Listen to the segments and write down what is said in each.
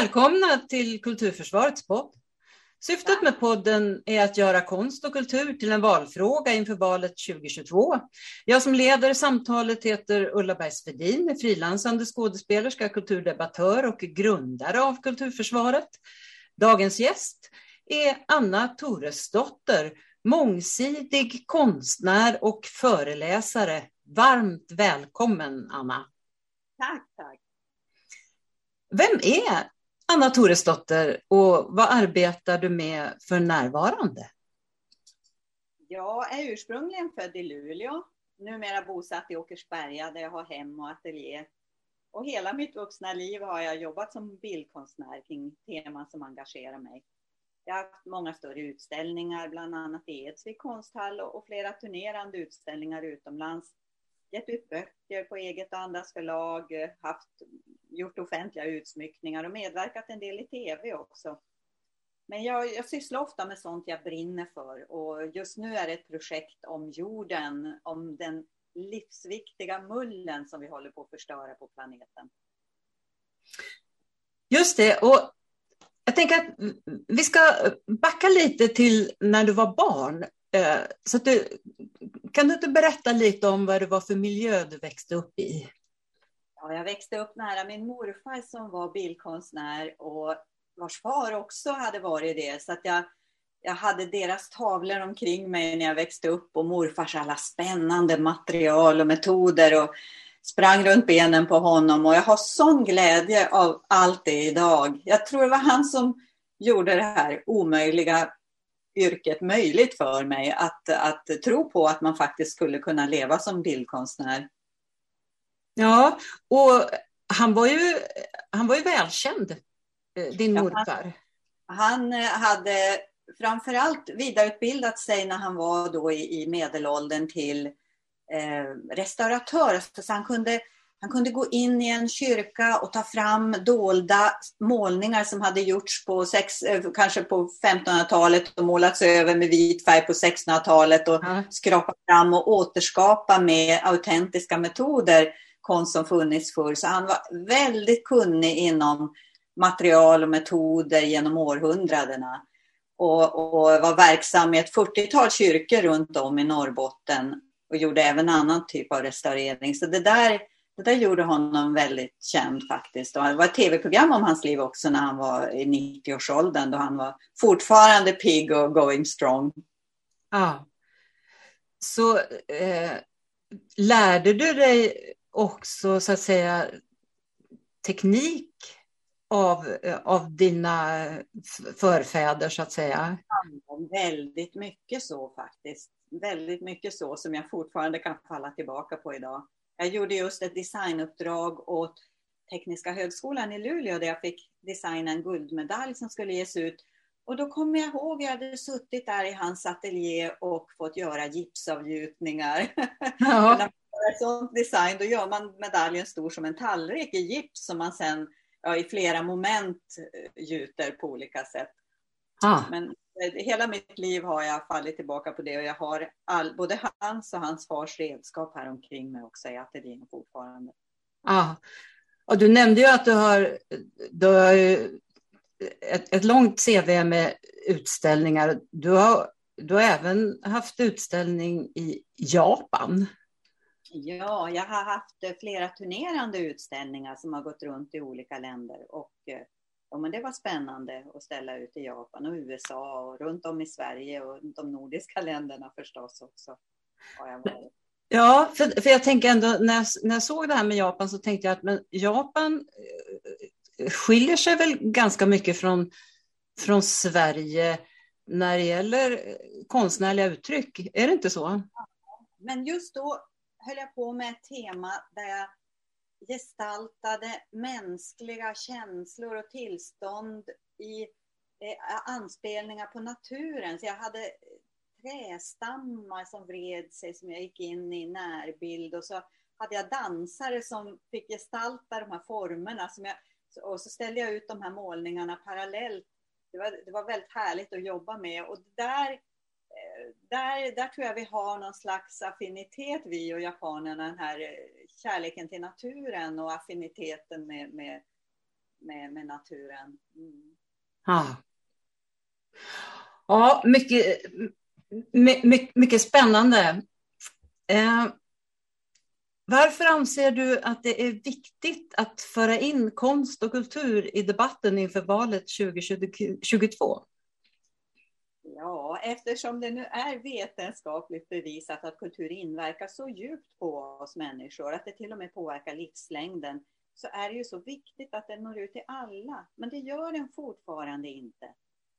välkomna till Kulturförsvarets podd. Syftet med podden är att göra konst och kultur till en valfråga inför valet 2022. Jag som leder samtalet heter Ulla Bergsvedin, är frilansande skådespelerska, kulturdebattör och grundare av Kulturförsvaret. Dagens gäst är Anna Toresdotter, mångsidig konstnär och föreläsare. Varmt välkommen Anna. Tack, tack. Vem är Anna Toresdotter och vad arbetar du med för närvarande? Jag är ursprungligen född i Luleå, numera bosatt i Åkersberga där jag har hem och ateljé. Och hela mitt vuxna liv har jag jobbat som bildkonstnär kring teman som engagerar mig. Jag har haft många större utställningar, bland annat i Edsvik konsthall och flera turnerande utställningar utomlands gett ut böcker på eget och andras förlag, eh, haft, gjort offentliga utsmyckningar och medverkat en del i tv också. Men jag, jag sysslar ofta med sånt jag brinner för och just nu är det ett projekt om jorden, om den livsviktiga mullen som vi håller på att förstöra på planeten. Just det, och jag tänker att vi ska backa lite till när du var barn. Eh, så att du kan du inte berätta lite om vad det var för miljö du växte upp i? Ja, jag växte upp nära min morfar som var bildkonstnär och vars far också hade varit det. Så att jag, jag hade deras tavlor omkring mig när jag växte upp och morfars alla spännande material och metoder och sprang runt benen på honom och jag har sån glädje av allt det idag. Jag tror det var han som gjorde det här omöjliga yrket möjligt för mig att, att tro på att man faktiskt skulle kunna leva som bildkonstnär. Ja, och han var ju, han var ju välkänd, eh, din morfar. Han, han eh, hade framförallt vidareutbildat sig när han var då i, i medelåldern till eh, restauratör. Så han kunde han kunde gå in i en kyrka och ta fram dolda målningar som hade gjorts på sex, eh, kanske på 1500-talet och målats över med vit färg på 1600-talet och mm. skrapa fram och återskapa med autentiska metoder konst som funnits förr. Så han var väldigt kunnig inom material och metoder genom århundradena. Och, och var verksam i ett 40-tal kyrkor runt om i Norrbotten och gjorde även annan typ av restaurering. Så det där det där gjorde honom väldigt känd faktiskt. Och det var ett tv-program om hans liv också när han var i 90-årsåldern då han var fortfarande pigg och going strong. Ja. Så eh, lärde du dig också så att säga teknik av, av dina förfäder så att säga? Ja, väldigt mycket så faktiskt. Väldigt mycket så som jag fortfarande kan falla tillbaka på idag. Jag gjorde just ett designuppdrag åt Tekniska högskolan i Luleå där jag fick designa en guldmedalj som skulle ges ut. Och då kommer jag ihåg, jag hade suttit där i hans ateljé och fått göra gipsavgjutningar. Ja. När man gör sånt design, då gör man medaljen stor som en tallrik i gips som man sen ja, i flera moment eh, gjuter på olika sätt. Ah. Men hela mitt liv har jag fallit tillbaka på det och jag har all, både hans och hans fars redskap här omkring mig också i ateljén fortfarande. Ja, och du nämnde ju att du har, du har ett, ett långt CV med utställningar. Du har, du har även haft utställning i Japan. Ja, jag har haft flera turnerande utställningar som har gått runt i olika länder och eh, ja, men det var spännande att ställa ut i Japan och USA och runt om i Sverige och de nordiska länderna förstås också. Har jag varit. Ja, för, för jag tänker ändå när jag, när jag såg det här med Japan så tänkte jag att men Japan eh, skiljer sig väl ganska mycket från, från Sverige när det gäller konstnärliga uttryck. Är det inte så? Men just då höll jag på med ett tema där jag gestaltade mänskliga känslor och tillstånd i eh, anspelningar på naturen. Så jag hade eh, trästammar som vred sig som jag gick in i närbild och så hade jag dansare som fick gestalta de här formerna. Som jag, och så ställde jag ut de här målningarna parallellt. Det var, det var väldigt härligt att jobba med och där där, där tror jag vi har någon slags affinitet, vi och japanerna, den här eh, kärleken till naturen och affiniteten med, med med, med naturen. Mm. Ja. ja, mycket, mycket, mycket spännande. Eh, varför anser du att det är viktigt att föra in konst och kultur i debatten inför valet 2022? Ja, eftersom det nu är vetenskapligt bevisat att kultur inverkar så djupt på oss människor, att det till och med påverkar livslängden, så är det ju så viktigt att den når ut till alla. Men det gör den fortfarande inte.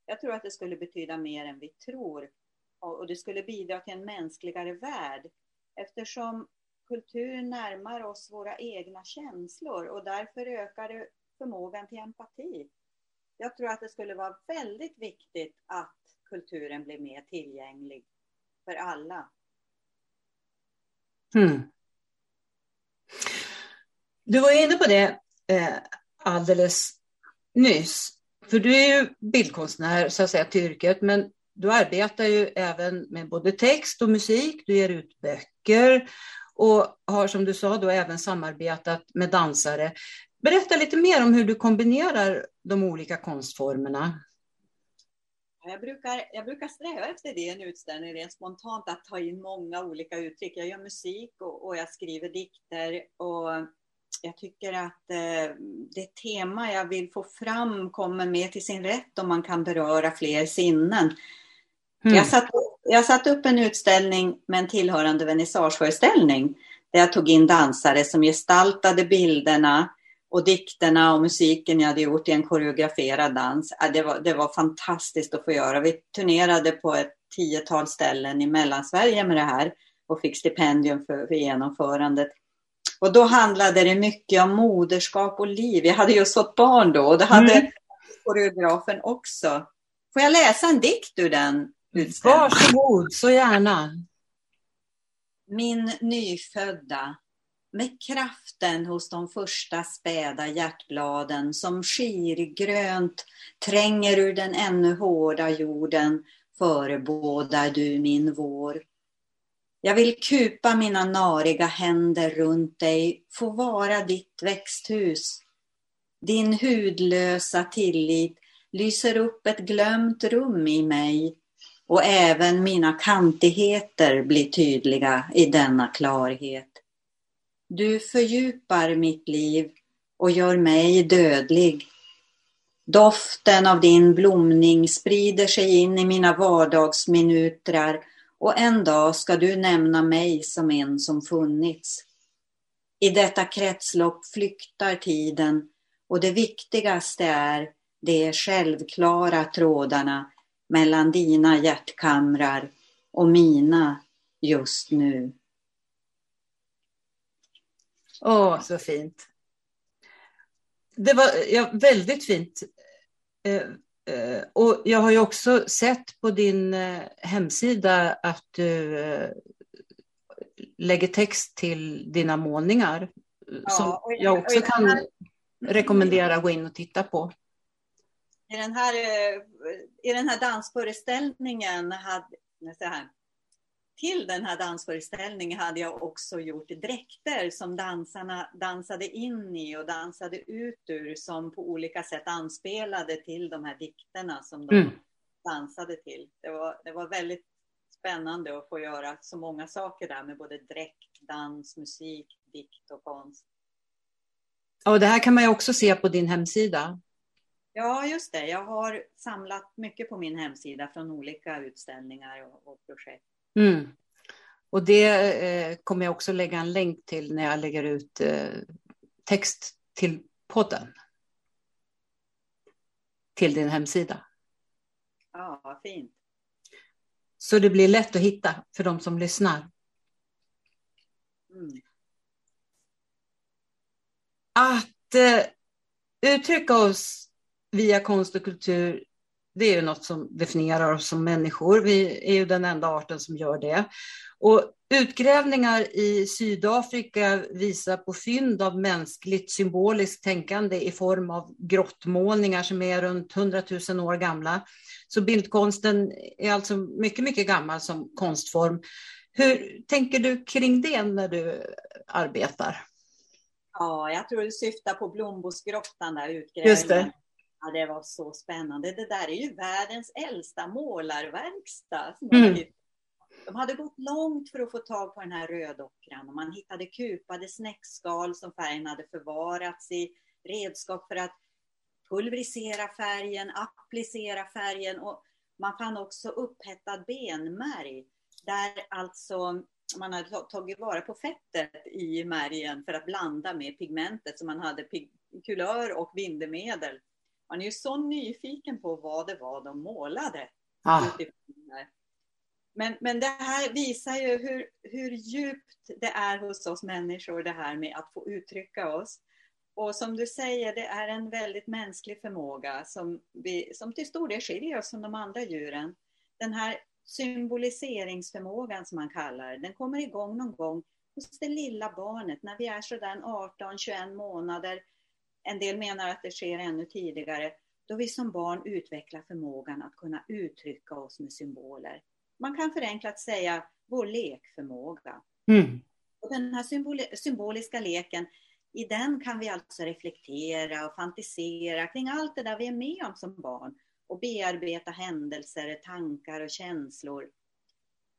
Jag tror att det skulle betyda mer än vi tror. Och det skulle bidra till en mänskligare värld. Eftersom kultur närmar oss våra egna känslor och därför ökar det förmågan till empati. Jag tror att det skulle vara väldigt viktigt att kulturen blir mer tillgänglig för alla. Mm. Du var inne på det eh, alldeles nyss. För du är ju bildkonstnär så att säga till yrket, men du arbetar ju även med både text och musik. Du ger ut böcker och har som du sa då även samarbetat med dansare. Berätta lite mer om hur du kombinerar de olika konstformerna. Jag brukar, jag brukar sträva efter det i en utställning rent spontant, att ta in många olika uttryck. Jag gör musik och, och jag skriver dikter och jag tycker att eh, det tema jag vill få fram kommer mer till sin rätt om man kan beröra fler sinnen. Mm. Jag, satt, jag satt upp en utställning med en tillhörande vernissageföreställning där jag tog in dansare som gestaltade bilderna och dikterna och musiken jag hade gjort i en koreograferad dans. Det var, det var fantastiskt att få göra. Vi turnerade på ett tiotal ställen i Mellansverige med det här och fick stipendium för, för genomförandet. Och då handlade det mycket om moderskap och liv. Jag hade just fått barn då och det hade mm. koreografen också. Får jag läsa en dikt ur den utställningen? Varsågod, så gärna. Min nyfödda med kraften hos de första späda hjärtbladen som skirgrönt tränger ur den ännu hårda jorden förebådar du min vår. Jag vill kupa mina nariga händer runt dig, få vara ditt växthus. Din hudlösa tillit lyser upp ett glömt rum i mig och även mina kantigheter blir tydliga i denna klarhet. Du fördjupar mitt liv och gör mig dödlig. Doften av din blomning sprider sig in i mina vardagsminutrar och en dag ska du nämna mig som en som funnits. I detta kretslopp flyktar tiden och det viktigaste är de självklara trådarna mellan dina hjärtkamrar och mina just nu. Åh, oh, så fint. Det var ja, väldigt fint. Eh, eh, och jag har ju också sett på din eh, hemsida att du eh, lägger text till dina målningar. Ja, som jag också kan här... rekommendera att gå in och titta på. I den här, eh, i den här dansföreställningen hade, så här, till den här dansföreställningen hade jag också gjort dräkter som dansarna dansade in i och dansade ut ur som på olika sätt anspelade till de här dikterna som de mm. dansade till. Det var, det var väldigt spännande att få göra så många saker där med både dräkt, dans, musik, dikt och konst. Och det här kan man ju också se på din hemsida. Ja, just det. Jag har samlat mycket på min hemsida från olika utställningar och, och projekt. Mm. Och det eh, kommer jag också lägga en länk till när jag lägger ut eh, text till podden. Till din hemsida. Ja, vad fint. Så det blir lätt att hitta för de som lyssnar. Mm. Att eh, uttrycka oss via konst och kultur det är ju något som definierar oss som människor. Vi är ju den enda arten som gör det. Och utgrävningar i Sydafrika visar på fynd av mänskligt symboliskt tänkande i form av grottmålningar som är runt 100 000 år gamla. Så bildkonsten är alltså mycket, mycket gammal som konstform. Hur tänker du kring det när du arbetar? Ja, jag tror du syftar på Blombosgrottan där, utgrävningen. Just det. Ja, det var så spännande. Det där är ju världens äldsta målarverkstad. Mm. De hade gått långt för att få tag på den här rödockran och man hittade kupade snäckskal som färgen hade förvarats i, redskap för att pulverisera färgen, applicera färgen och man fann också upphettad benmärg där alltså man hade tagit vara på fettet i märgen för att blanda med pigmentet så man hade kulör och bindemedel. Man är ju så nyfiken på vad det var de målade. Ah. Men, men det här visar ju hur, hur djupt det är hos oss människor det här med att få uttrycka oss. Och som du säger, det är en väldigt mänsklig förmåga som, vi, som till stor del skiljer oss från de andra djuren. Den här symboliseringsförmågan som man kallar den kommer igång någon gång hos det lilla barnet när vi är sådär 18-21 månader. En del menar att det sker ännu tidigare, då vi som barn utvecklar förmågan att kunna uttrycka oss med symboler. Man kan förenklat säga vår lekförmåga. Mm. Och den här symboliska leken, i den kan vi alltså reflektera och fantisera kring allt det där vi är med om som barn och bearbeta händelser, tankar och känslor.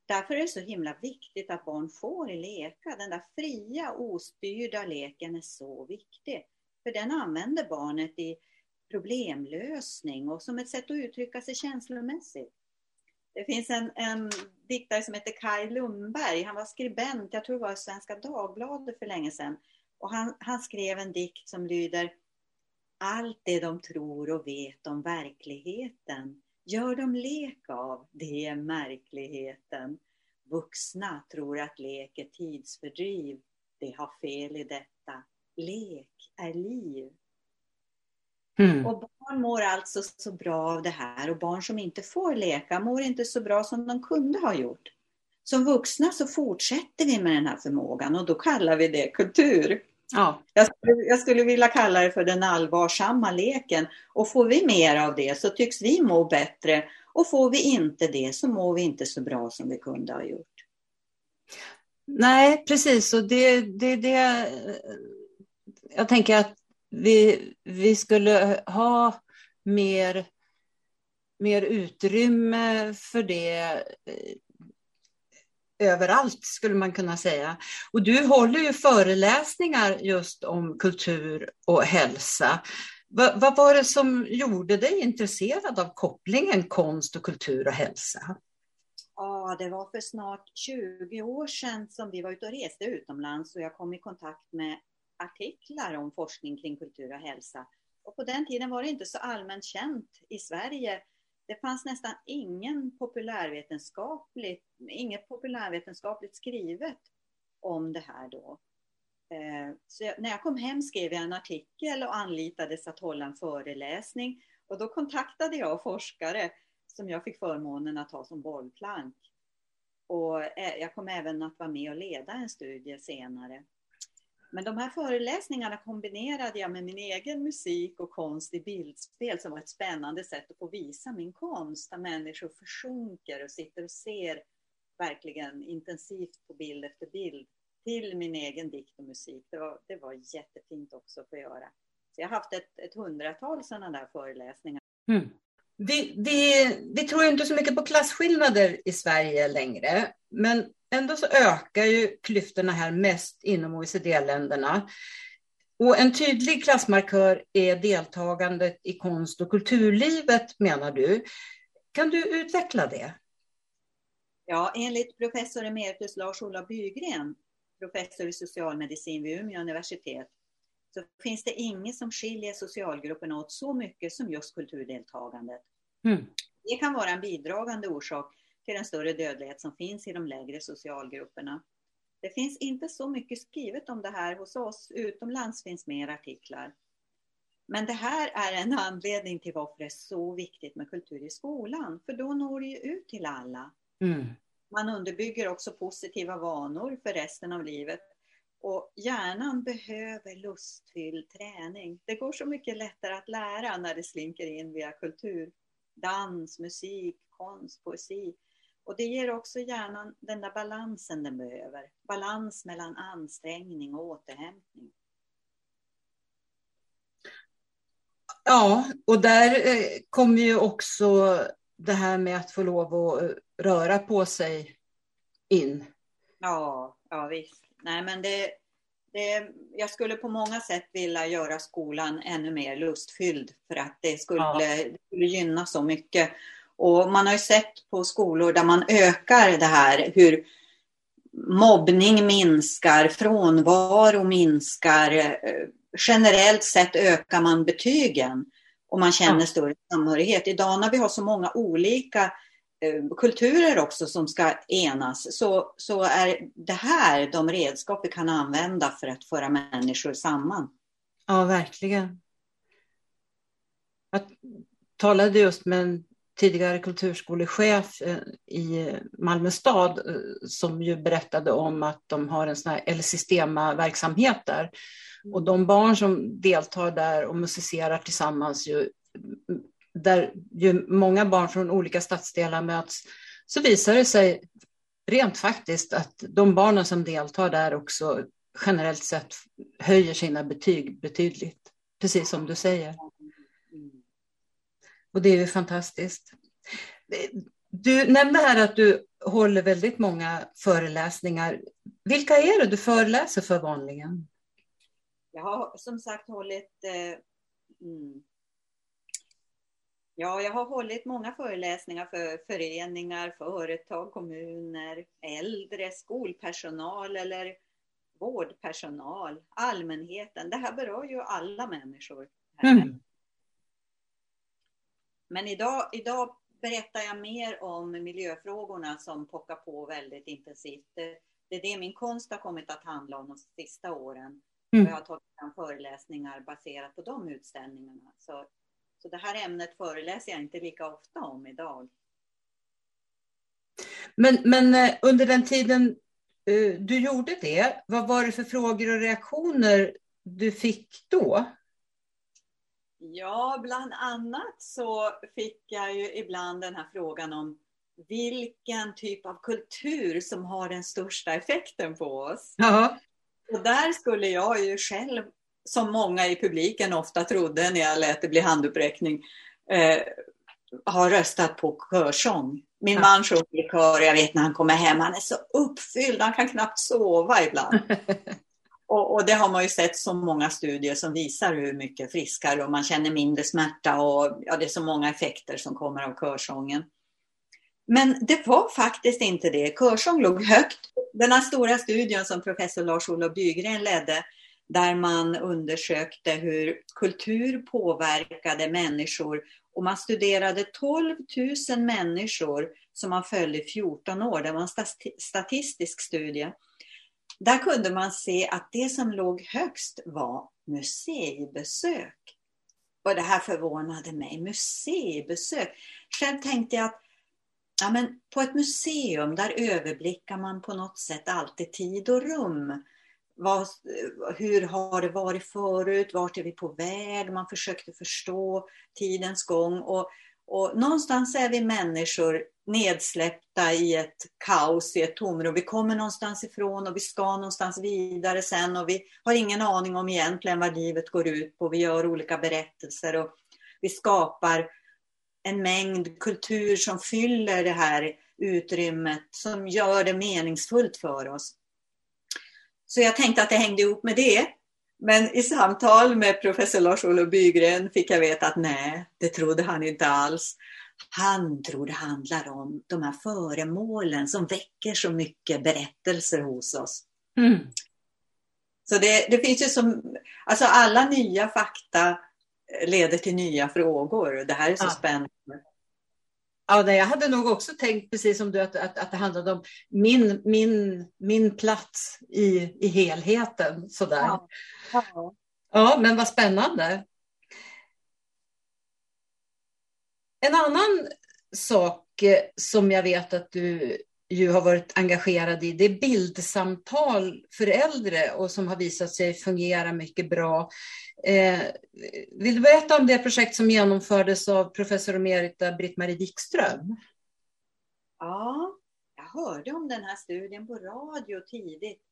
Därför är det så himla viktigt att barn får leka. Den där fria, ostyrda leken är så viktig. För den använder barnet i problemlösning och som ett sätt att uttrycka sig känslomässigt. Det finns en, en diktare som heter Kaj Lundberg. Han var skribent, jag tror det var i Svenska Dagbladet för länge sedan. Och han, han skrev en dikt som lyder allt det de tror och vet om verkligheten gör de lek av, det är märkligheten. Vuxna tror att lek är tidsfördriv, det har fel i detta. Lek är liv. Mm. Och barn mår alltså så bra av det här och barn som inte får leka mår inte så bra som de kunde ha gjort. Som vuxna så fortsätter vi med den här förmågan och då kallar vi det kultur. Ja. Jag, skulle, jag skulle vilja kalla det för den allvarsamma leken. Och får vi mer av det så tycks vi må bättre. Och får vi inte det så mår vi inte så bra som vi kunde ha gjort. Nej, precis. Och det, det, det, jag tänker att vi, vi skulle ha mer, mer utrymme för det eh, överallt skulle man kunna säga. Och du håller ju föreläsningar just om kultur och hälsa. Vad, vad var det som gjorde dig intresserad av kopplingen konst och kultur och hälsa? Ja, det var för snart 20 år sedan som vi var ute och reste utomlands och jag kom i kontakt med artiklar om forskning kring kultur och hälsa. Och på den tiden var det inte så allmänt känt i Sverige det fanns nästan ingen populärvetenskapligt, inget populärvetenskapligt skrivet om det här då. Eh, så jag, när jag kom hem skrev jag en artikel och anlitades att hålla en föreläsning. Och då kontaktade jag forskare som jag fick förmånen att ha som bollplank. Och eh, jag kom även att vara med och leda en studie senare. Men de här föreläsningarna kombinerade jag med min egen musik och konst i bildspel som var ett spännande sätt att få visa min konst där människor försjunker och sitter och ser verkligen intensivt på bild efter bild till min egen dikt och musik. Det var, det var jättefint också att få göra. Så jag har haft ett, ett hundratal sådana där föreläsningar. Mm. Vi, vi, vi tror inte så mycket på klasskillnader i Sverige längre, men ändå så ökar ju klyftorna här mest inom OECD-länderna. Och en tydlig klassmarkör är deltagandet i konst och kulturlivet, menar du. Kan du utveckla det? Ja, enligt professor emeritus Lars-Ola Bygren, professor i socialmedicin vid Umeå universitet, så finns det inget som skiljer socialgrupperna åt så mycket som just kulturdeltagandet. Mm. Det kan vara en bidragande orsak till den större dödlighet som finns i de lägre socialgrupperna. Det finns inte så mycket skrivet om det här hos oss, utomlands finns mer artiklar. Men det här är en anledning till varför det är så viktigt med kultur i skolan, för då når det ju ut till alla. Mm. Man underbygger också positiva vanor för resten av livet. Och hjärnan behöver lustfylld träning. Det går så mycket lättare att lära när det slinker in via kultur. Dans, musik, konst, poesi. Och det ger också hjärnan den där balansen den behöver. Balans mellan ansträngning och återhämtning. Ja, och där eh, kommer ju också det här med att få lov att eh, röra på sig in. Ja, ja visst. Nej, men det, det, jag skulle på många sätt vilja göra skolan ännu mer lustfylld för att det skulle, ja. det skulle gynna så mycket. Och man har ju sett på skolor där man ökar det här hur mobbning minskar, frånvaro minskar. Eh, generellt sett ökar man betygen och man känner större samhörighet. Idag när vi har så många olika Eh, kulturer också som ska enas så, så är det här de redskap vi kan använda för att föra människor samman. Ja, verkligen. Jag talade just med en tidigare kulturskolechef eh, i Malmö stad eh, som ju berättade om att de har en sån här El Sistema-verksamhet där. Och de barn som deltar där och musicerar tillsammans, ju, där ju många barn från olika stadsdelar möts, så visar det sig rent faktiskt att de barnen som deltar där också generellt sett höjer sina betyg betydligt, precis som du säger. Och det är ju fantastiskt. Du nämnde här att du håller väldigt många föreläsningar. Vilka är det du föreläser för vanligen? Jag har som sagt hållit eh, mm, Ja, jag har hållit många föreläsningar för föreningar, företag, kommuner, äldre, skolpersonal eller vårdpersonal, allmänheten. Det här berör ju alla människor. Mm. Men idag, idag berättar jag mer om miljöfrågorna som pockar på väldigt intensivt. Det, det är det min konst har kommit att handla om de sista åren. Mm. Jag har tagit fram föreläsningar baserat på de utställningarna. Så, så det här ämnet föreläser jag inte lika ofta om idag. Men, men eh, under den tiden uh, du gjorde det, vad var det för frågor och reaktioner du fick då? Ja, bland annat så fick jag ju ibland den här frågan om vilken typ av kultur som har den största effekten på oss. Ja. Och där skulle jag ju själv, som många i publiken ofta trodde när jag lät det bli handuppräckning, eh, ha röstat på körsång. Min ja. man sjunger i kör jag vet när han kommer hem, han är så uppfylld, han kan knappt sova ibland. Och, och, det har man ju sett så många studier som visar hur mycket friskare och man känner mindre smärta och ja, det är så många effekter som kommer av körsången. Men det var faktiskt inte det. Körsång låg högt. Den här stora studien som professor Lars-Olof Bygren ledde, där man undersökte hur kultur påverkade människor och man studerade 12 000 människor som man följde i 14 år. Det var en statistisk studie. Där kunde man se att det som låg högst var museibesök. Och det här förvånade mig. Museibesök. Själv tänkte jag att ja, men på ett museum där överblickar man på något sätt alltid tid och rum. Vad, hur har det varit förut? Vart är vi på väg? Man försökte förstå tidens gång. Och, och någonstans är vi människor nedsläppta i ett kaos, i ett tomrum. Vi kommer någonstans ifrån och vi ska någonstans vidare sen och vi har ingen aning om egentligen vad livet går ut på. Vi gör olika berättelser och vi skapar en mängd kultur som fyller det här utrymmet, som gör det meningsfullt för oss. Så jag tänkte att det hängde ihop med det. Men i samtal med professor Lars-Olof Bygren fick jag veta att nej, det trodde han inte alls. Han tror det handlar om de här föremålen som väcker så mycket berättelser hos oss. Mm. Så det, det, finns ju som, alltså alla nya fakta leder till nya frågor. Det här är så ja. spännande. Ja, jag hade nog också tänkt, precis som du, att, att, att det handlade om min, min, min plats i, i helheten. Sådär. Ja. Ja. ja, men vad spännande. En annan sak eh, som jag vet att du ju har varit engagerad i, det är bildsamtal för äldre och som har visat sig fungera mycket bra. Eh, vill du berätta om det projekt som genomfördes av professor emerita Britt-Marie Wikström? Ja, jag hörde om den här studien på radio tidigt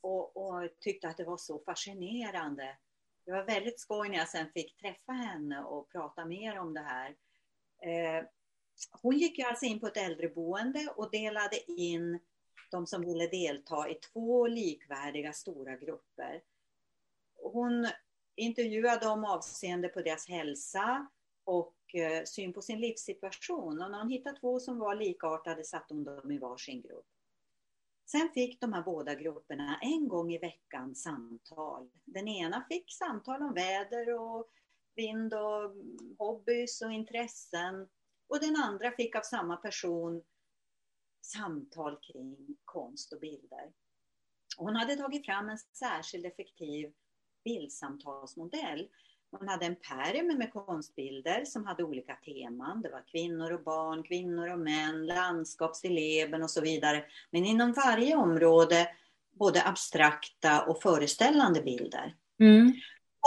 och, och tyckte att det var så fascinerande. det var väldigt skoj när jag sen fick träffa henne och prata mer om det här. Eh, hon gick alltså in på ett äldreboende och delade in de som ville delta i två likvärdiga stora grupper. Hon intervjuade dem avseende på deras hälsa och eh, syn på sin livssituation. Och när hon hittade två som var likartade satte hon dem i varsin grupp. Sen fick de här båda grupperna en gång i veckan samtal. Den ena fick samtal om väder och vind och hobbys och intressen. Och den andra fick av samma person samtal kring konst och bilder. Hon hade tagit fram en särskild effektiv bildsamtalsmodell. Hon hade en pärm med konstbilder som hade olika teman. Det var kvinnor och barn, kvinnor och män, landskapsstilleben och så vidare. Men inom varje område både abstrakta och föreställande bilder. Mm.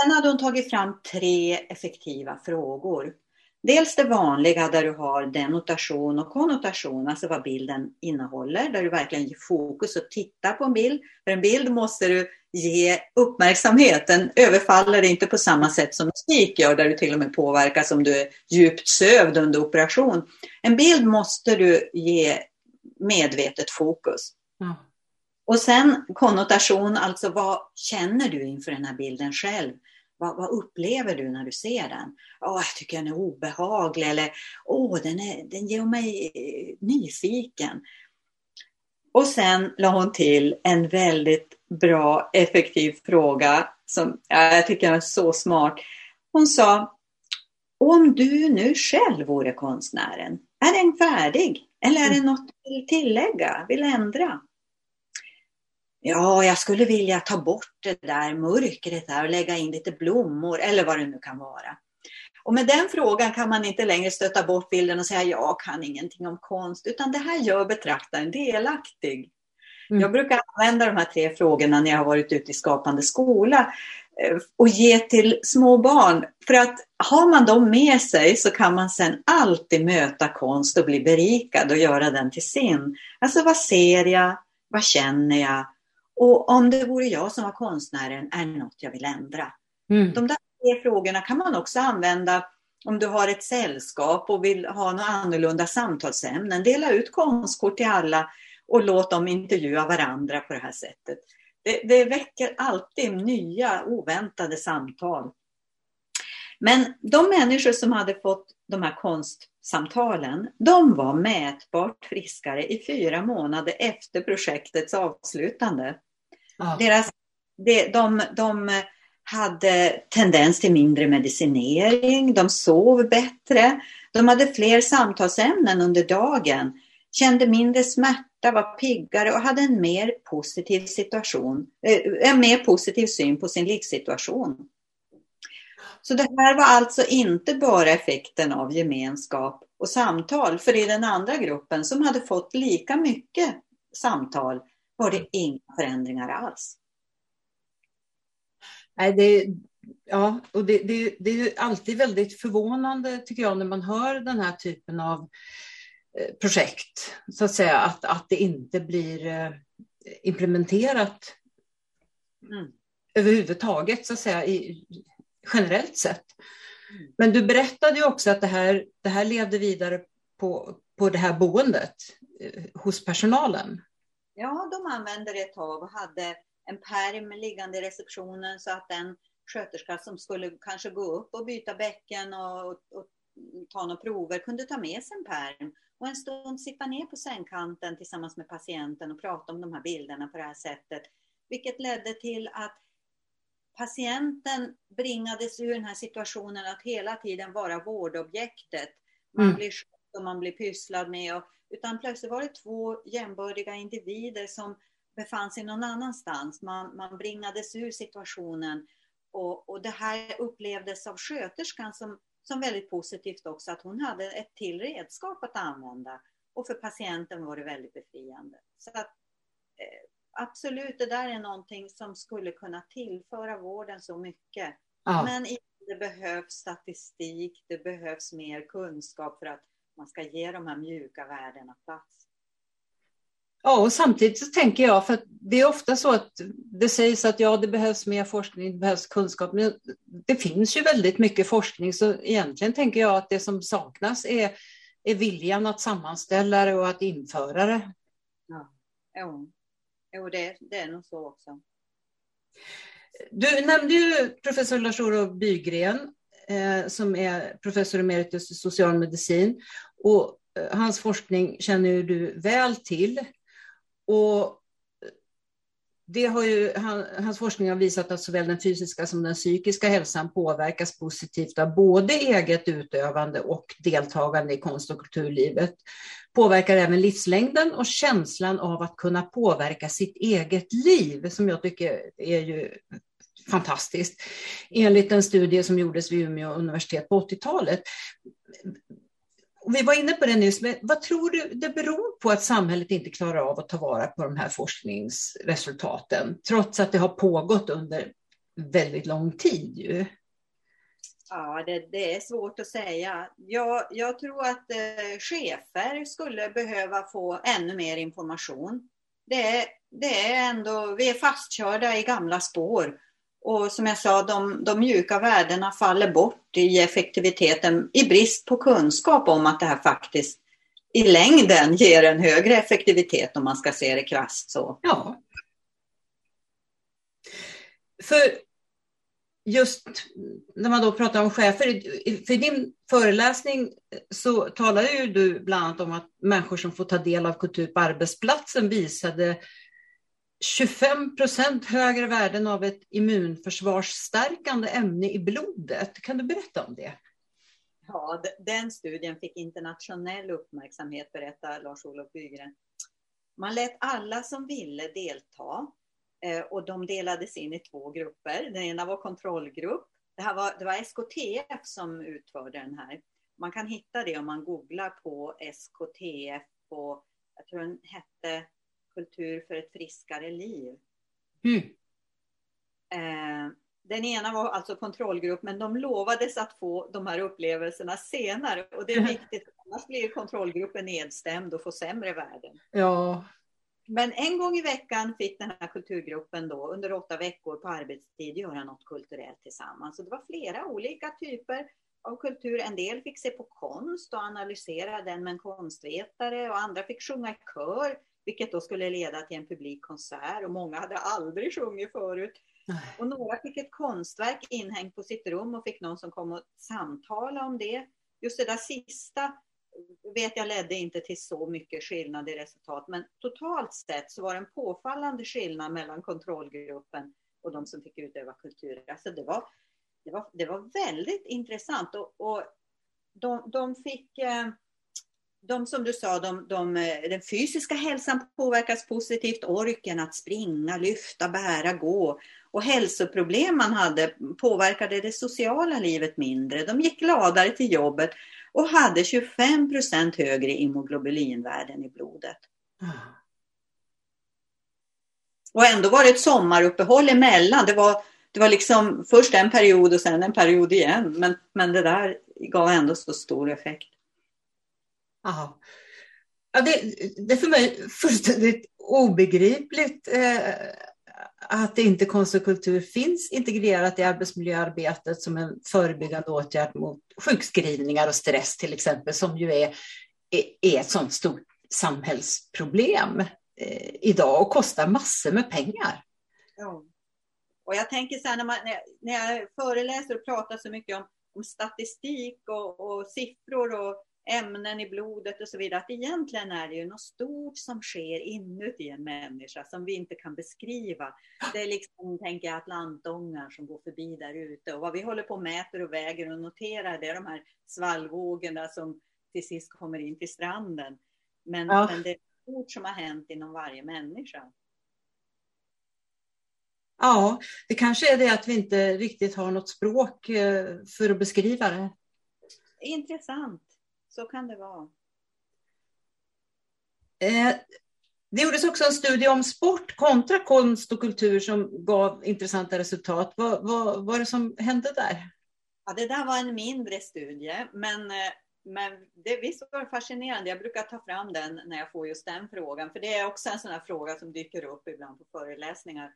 Sen hade hon tagit fram tre effektiva frågor. Dels det vanliga där du har denotation och konnotation, alltså vad bilden innehåller, där du verkligen ger fokus och tittar på en bild. För en bild måste du ge uppmärksamhet, den överfaller inte på samma sätt som musik gör, där du till och med påverkas om du är djupt sövd under operation. En bild måste du ge medvetet fokus. Mm. Och sen konnotation, alltså vad känner du inför den här bilden själv? Vad, vad, upplever du när du ser den? Åh, jag tycker den är obehaglig eller åh, den, är, den gör mig eh, nyfiken. Och sen la hon till en väldigt bra, effektiv fråga som ja, jag tycker är så smart. Hon sa, om du nu själv vore konstnären, är den färdig? Eller är det mm. något du vill tillägga, vill ändra? Ja, jag skulle vilja ta bort det där mörkret där och lägga in lite blommor eller vad det nu kan vara. Och med den frågan kan man inte längre stöta bort bilden och säga jag kan ingenting om konst, utan det här gör betraktaren delaktig. Mm. Jag brukar använda de här tre frågorna när jag har varit ute i Skapande skola eh, och ge till små barn. För att har man dem med sig så kan man sen alltid möta konst och bli berikad och göra den till sin. Alltså vad ser jag? Vad känner jag? Och om det vore jag som var konstnären, är det något jag vill ändra? Mm. De där tre frågorna kan man också använda om du har ett sällskap och vill ha några annorlunda samtalsämnen. Dela ut konstkort till alla och låt dem intervjua varandra på det här sättet. Det, det väcker alltid nya oväntade samtal. Men de människor som hade fått de här konstsamtalen, de var mätbart friskare i fyra månader efter projektets avslutande. Ja. Deras, de, de, de hade tendens till mindre medicinering, de sov bättre, de hade fler samtalsämnen under dagen, kände mindre smärta, var piggare och hade en mer positiv situation, eh, en mer positiv syn på sin livssituation. Så det här var alltså inte bara effekten av gemenskap och samtal, för i den andra gruppen som hade fått lika mycket samtal var det inga förändringar alls. Nej, det, ja, och det, det, det är alltid väldigt förvånande tycker jag när man hör den här typen av eh, projekt, så att säga, att, att det inte blir eh, implementerat mm. överhuvudtaget, så att säga, i, generellt sett. Mm. Men du berättade ju också att det här, det här levde vidare på, på det här boendet eh, hos personalen. Ja, de använde det ett tag och hade en pärm liggande i receptionen så att den sköterska som skulle kanske gå upp och byta bäcken och, och, ta några prover kunde ta med sig en pärm och en stund sitta ner på sängkanten tillsammans med patienten och prata om de här bilderna på det här sättet. Vilket ledde till att patienten bringades ur den här situationen att hela tiden vara vårdobjektet. Man mm. blir och man blir pysslad med. Och, utan plötsligt var det två jämbördiga individer som befann sig någon annanstans. Man, man bringades ur situationen. Och, och det här upplevdes av sköterskan som, som väldigt positivt också, att hon hade ett till redskap att använda. Och för patienten var det väldigt befriande. Så att, eh, absolut, det där är någonting som skulle kunna tillföra vården så mycket. Ja. Men det behövs statistik, det behövs mer kunskap för att man ska ge de här mjuka värdena plats. Ja, och samtidigt så tänker jag, för det är ofta så att det sägs att ja, det behövs mer forskning, det behövs kunskap, men det finns ju väldigt mycket forskning, så egentligen tänker jag att det som saknas är, är viljan att sammanställa det och att införa det. Ja, jo, jo det, det är nog så också. Du nämnde ju professor Lars-Olof Bygren, eh, som är professor emeritus i socialmedicin. Och eh, hans forskning känner du väl till. Och det har ju, han, hans forskning har visat att såväl den fysiska som den psykiska hälsan påverkas positivt av både eget utövande och deltagande i konst och kulturlivet. Påverkar även livslängden och känslan av att kunna påverka sitt eget liv, som jag tycker är ju fantastiskt. Enligt en studie som gjordes vid Umeå universitet på 80-talet vi var inne på det nyss, men vad tror du det beror på att samhället inte klarar av att ta vara på de här forskningsresultaten, trots att det har pågått under väldigt lång tid? Ju? Ja, det, det, är svårt att säga. Jag, jag tror att eh, chefer skulle behöva få ännu mer information. Det, det är ändå, vi är fastkörda i gamla spår och som jag sa, de, de mjuka värdena faller bort i effektiviteten i brist på kunskap om att det här faktiskt i längden ger en högre effektivitet om man ska se det krasst så. Ja. För just när man då pratar om chefer, för i din föreläsning så talade ju du bland annat om att människor som får ta del av kultur på arbetsplatsen visade 25 procent högre värden av ett immunförsvarsstärkande ämne i blodet. Kan du berätta om det? Ja, den studien fick internationell uppmärksamhet, berättar Lars-Olof Bygren. Man lät alla som ville delta eh, och de delades in i två grupper. Den ena var kontrollgrupp. Det, här var, det var SKTF som utförde den här. Man kan hitta det om man googlar på SKTF på, jag tror den hette Kultur för ett friskare liv. Mm. Eh, den ena var alltså kontrollgrupp, men de lovades att få de här upplevelserna senare. Och det är viktigt, annars blir kontrollgruppen nedstämd och får sämre värden. Ja. Men en gång i veckan fick den här kulturgruppen då under åtta veckor på arbetstid göra något kulturellt tillsammans. Och det var flera olika typer av kultur. En del fick se på konst och analysera den med en konstvetare och andra fick sjunga i kör vilket då skulle leda till en publik konsert och många hade aldrig sjungit förut. Och några fick ett konstverk inhängt på sitt rum och fick någon som kom och samtala om det. Just det där sista vet jag ledde inte till så mycket skillnad i resultat, men totalt sett så var det en påfallande skillnad mellan kontrollgruppen och de som fick utöva kultur. Alltså det, var, det, var, det var väldigt intressant och, och de, de fick eh, de som du sa, de, de, eh, den fysiska hälsan påverkas positivt, orken att springa, lyfta, bära, gå. Och hälsoproblem man hade påverkade det sociala livet mindre. De gick gladare till jobbet och hade 25 procent högre immoglobulinvärden i blodet. Och ändå var det ett sommaruppehåll emellan. Det var, det var liksom först en period och sen en period igen. Men, men det där gav ändå så stor effekt. Aha. Ja, det, det är för mig fullständigt obegripligt eh, att inte konst och kultur finns integrerat i arbetsmiljöarbetet som en förebyggande åtgärd mot sjukskrivningar och stress till exempel, som ju är, är, är ett sådant stort samhällsproblem eh, idag och kostar massor med pengar. Ja. Och jag tänker så här när, man, när, jag, när jag föreläser och pratar så mycket om, om statistik och, och siffror och ämnen i blodet och så vidare. Att egentligen är det ju något stort som sker inuti en människa som vi inte kan beskriva. Det är liksom, tänker jag, atlantångar som går förbi där ute. Och vad vi håller på och mäter och väger och noterar det är de här svallvågorna som till sist kommer in till stranden. Men, ja. men det är stort som har hänt inom varje människa. Ja, det kanske är det att vi inte riktigt har något språk eh, för att beskriva det. Intressant. Så kan det vara. Eh, det gjordes också en studie om sport kontra konst och kultur som gav intressanta resultat. Vad, vad var det som hände där? Ja, det där var en mindre studie, men eh, men det visst var fascinerande. Jag brukar ta fram den när jag får just den frågan. För det är också en sån här fråga som dyker upp ibland på föreläsningar.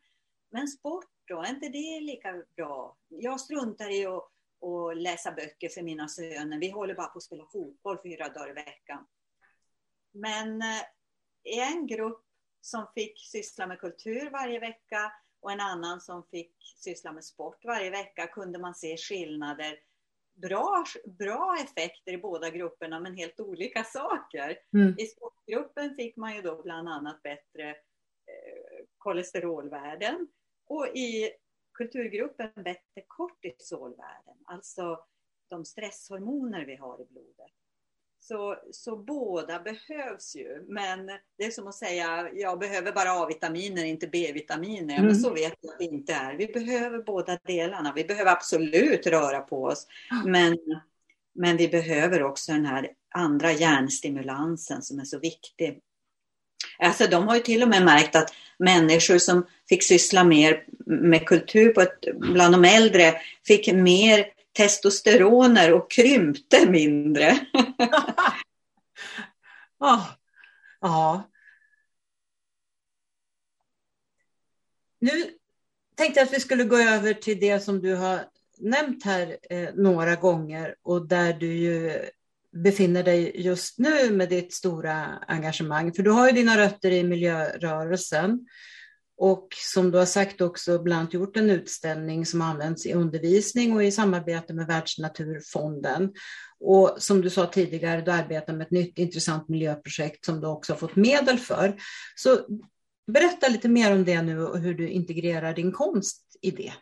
Men sport då, är inte det lika bra? Jag struntar i att, att läsa böcker för mina söner. Vi håller bara på att spela fotboll fyra dagar i veckan. Men i eh, en grupp som fick syssla med kultur varje vecka och en annan som fick syssla med sport varje vecka kunde man se skillnader. Bra, bra effekter i båda grupperna men helt olika saker. Mm. I sportgruppen fick man ju då bland annat bättre eh, kolesterolvärden och i kulturgruppen bättre kortisolvärden, alltså de stresshormoner vi har i blodet. Så, så båda behövs ju. Men det är som att säga, jag behöver bara A-vitaminer, inte B-vitaminer. Mm. Men så vet jag att det inte är. Vi behöver båda delarna. Vi behöver absolut röra på oss. Men, men vi behöver också den här andra hjärnstimulansen som är så viktig. Alltså de har ju till och med märkt att människor som fick syssla mer med kultur på ett, bland de äldre fick mer testosteroner och krympte mindre. ja. Ah, ja. Nu tänkte jag att vi skulle gå över till det som du har nämnt här eh, några gånger och där du ju befinner dig just nu med ditt stora engagemang. För du har ju dina rötter i miljörörelsen och som du har sagt också bland annat gjort en utställning som används i undervisning och i samarbete med Världsnaturfonden. Och som du sa tidigare, du arbetar med ett nytt intressant miljöprojekt som du också har fått medel för. Så berätta lite mer om det nu och hur du integrerar din konst i det.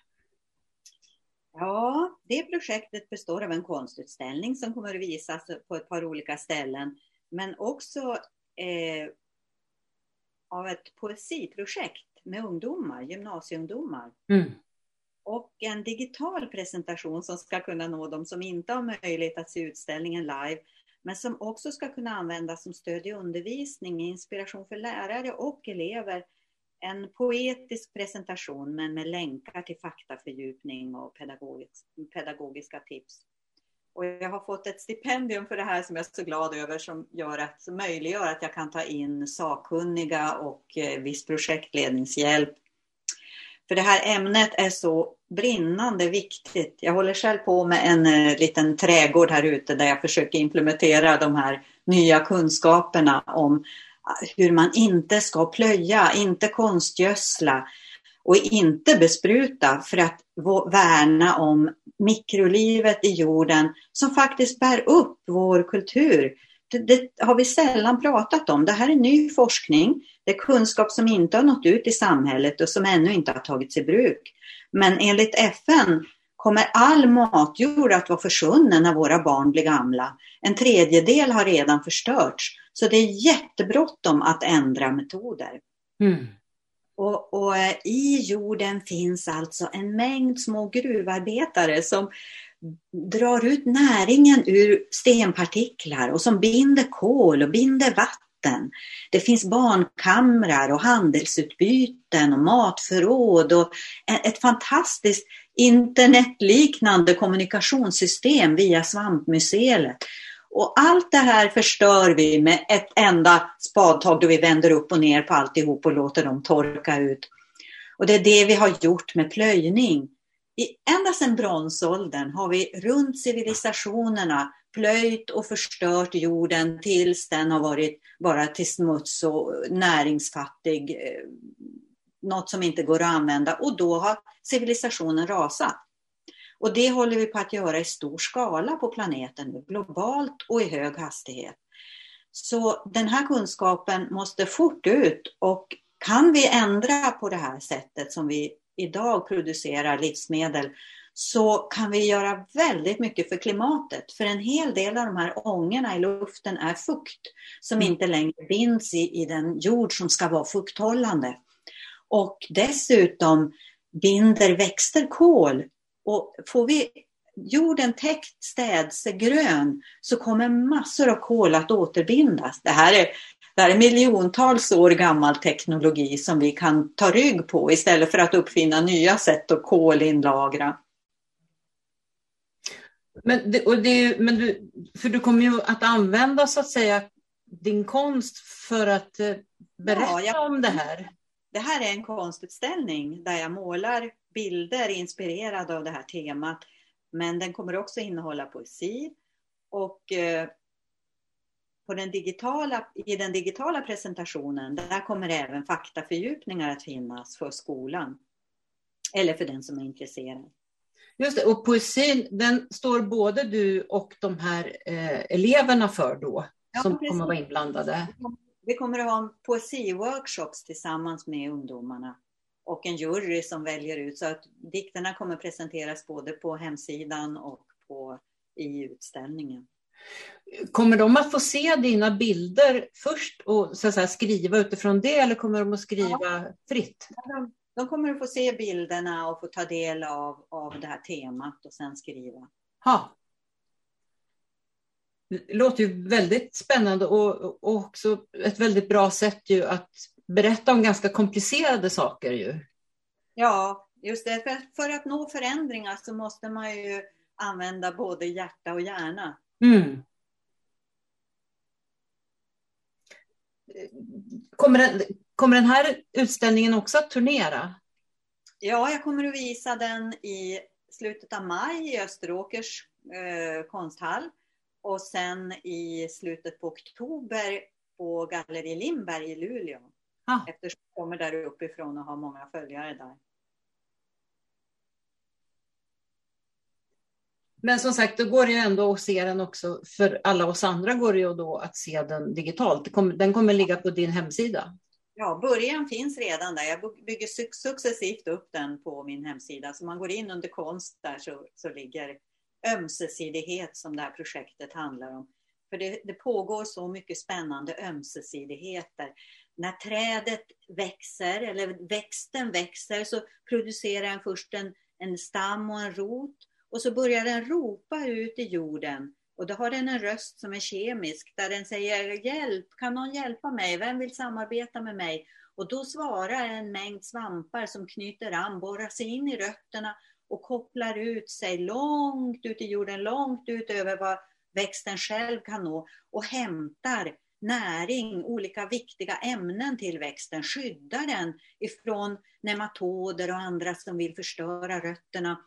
Ja, det projektet består av en konstutställning som kommer att visas på ett par olika ställen, men också eh, av ett poesiprojekt med ungdomar, gymnasieungdomar. Mm. Och en digital presentation som ska kunna nå dem som inte har möjlighet att se utställningen live, men som också ska kunna användas som stöd i undervisning, inspiration för lärare och elever. En poetisk presentation men med länkar till faktafördjupning och pedagogiska tips. Och jag har fått ett stipendium för det här som jag är så glad över som, gör att, som möjliggör att jag kan ta in sakkunniga och eh, viss projektledningshjälp. För det här ämnet är så brinnande viktigt. Jag håller själv på med en eh, liten trädgård här ute där jag försöker implementera de här nya kunskaperna om hur man inte ska plöja, inte konstgödsla och inte bespruta för att värna om mikrolivet i jorden som faktiskt bär upp vår kultur. Det, det, har vi sällan pratat om. Det här är ny forskning. Det är kunskap som inte har nått ut i samhället och som ännu inte har tagits i bruk. Men enligt FN kommer all matjord att vara försvunnen när våra barn blir gamla. En tredjedel har redan förstörts. Så det är jättebråttom att ändra metoder. Mm. Och, och, eh, I jorden finns alltså en mängd små gruvarbetare som drar ut näringen ur stenpartiklar och som binder kol och binder vatten. Det finns barnkamrar och handelsutbyten och matförråd och ett fantastiskt internetliknande kommunikationssystem via Svampmuseet. Och allt det här förstör vi med ett enda spadtag då vi vänder upp och ner på alltihop och låter dem torka ut. Och det är det vi har gjort med plöjning. I, ända sedan bronsåldern har vi runt civilisationerna plöjt och förstört jorden tills den har varit bara till smuts och näringsfattig. Eh, något som inte går att använda och då har civilisationen rasat. Och det håller vi på att göra i stor skala på planeten, globalt och i hög hastighet. Så den här kunskapen måste fort ut och kan vi ändra på det här sättet som vi idag producerar livsmedel så kan vi göra väldigt mycket för klimatet. För en hel del av de här ångorna i luften är fukt som mm. inte längre binds i, i den jord som ska vara fukthållande. Och dessutom binder växter kol och får vi jorden täckt, städsegrön, så kommer massor av kol att återbindas. Det här är, det här är miljontals år gammal teknologi som vi kan ta rygg på istället för att uppfinna nya sätt att kolinlagra. Men, det, och det, men du, för du kommer ju att använda så att säga din konst för att eh, berätta ja, jag, om det här. Det här är en konstutställning där jag målar bilder inspirerade av det här temat. Men den kommer också innehålla poesi. Och eh, på den digitala, i den digitala presentationen, där kommer även faktafördjupningar att finnas för skolan. Eller för den som är intresserad. Just det, och poesin den står både du och de här eh, eleverna för då, ja, som precis. kommer att vara inblandade. Vi kommer att ha poesiworkshops tillsammans med ungdomarna och en jury som väljer ut. Så att dikterna kommer presenteras både på hemsidan och på, i utställningen. Kommer de att få se dina bilder först och så säga, skriva utifrån det eller kommer de att skriva ja. fritt? De, de, kommer att få se bilderna och få ta del av, av det här temat och sen skriva. Ha. Det låter ju väldigt spännande och, och också ett väldigt bra sätt ju att berätta om ganska komplicerade saker. Ju. Ja, just det. För, för att nå förändringar så måste man ju använda både hjärta och hjärna. Mm. Kommer, den, kommer den här utställningen också att turnera? Ja, jag kommer att visa den i slutet av maj i Österåkers eh, konsthall och sen i slutet på oktober på Galleri Lindberg i Luleå. Ah. Eftersom jag kommer där uppifrån och har många följare där. Men som sagt, då går det ju ändå att se den också. För alla oss andra går det ju då att se den digitalt. Den kommer ligga på din hemsida. Ja, början finns redan där. Jag bygger successivt upp den på min hemsida. Så man går in under konst där så, så ligger ömsesidighet som det här projektet handlar om. För det, det pågår så mycket spännande ömsesidigheter. När trädet växer, eller växten växer, så producerar den först en, en stam och en rot. Och så börjar den ropa ut i jorden. Och då har den en röst som är kemisk, där den säger hjälp, kan någon hjälpa mig? Vem vill samarbeta med mig? Och då svarar en mängd svampar som knyter an, borrar sig in i rötterna och kopplar ut sig långt ut i jorden, långt ut över vad växten själv kan nå och hämtar näring, olika viktiga ämnen till växten, skyddar den ifrån nematoder och andra som vill förstöra rötterna.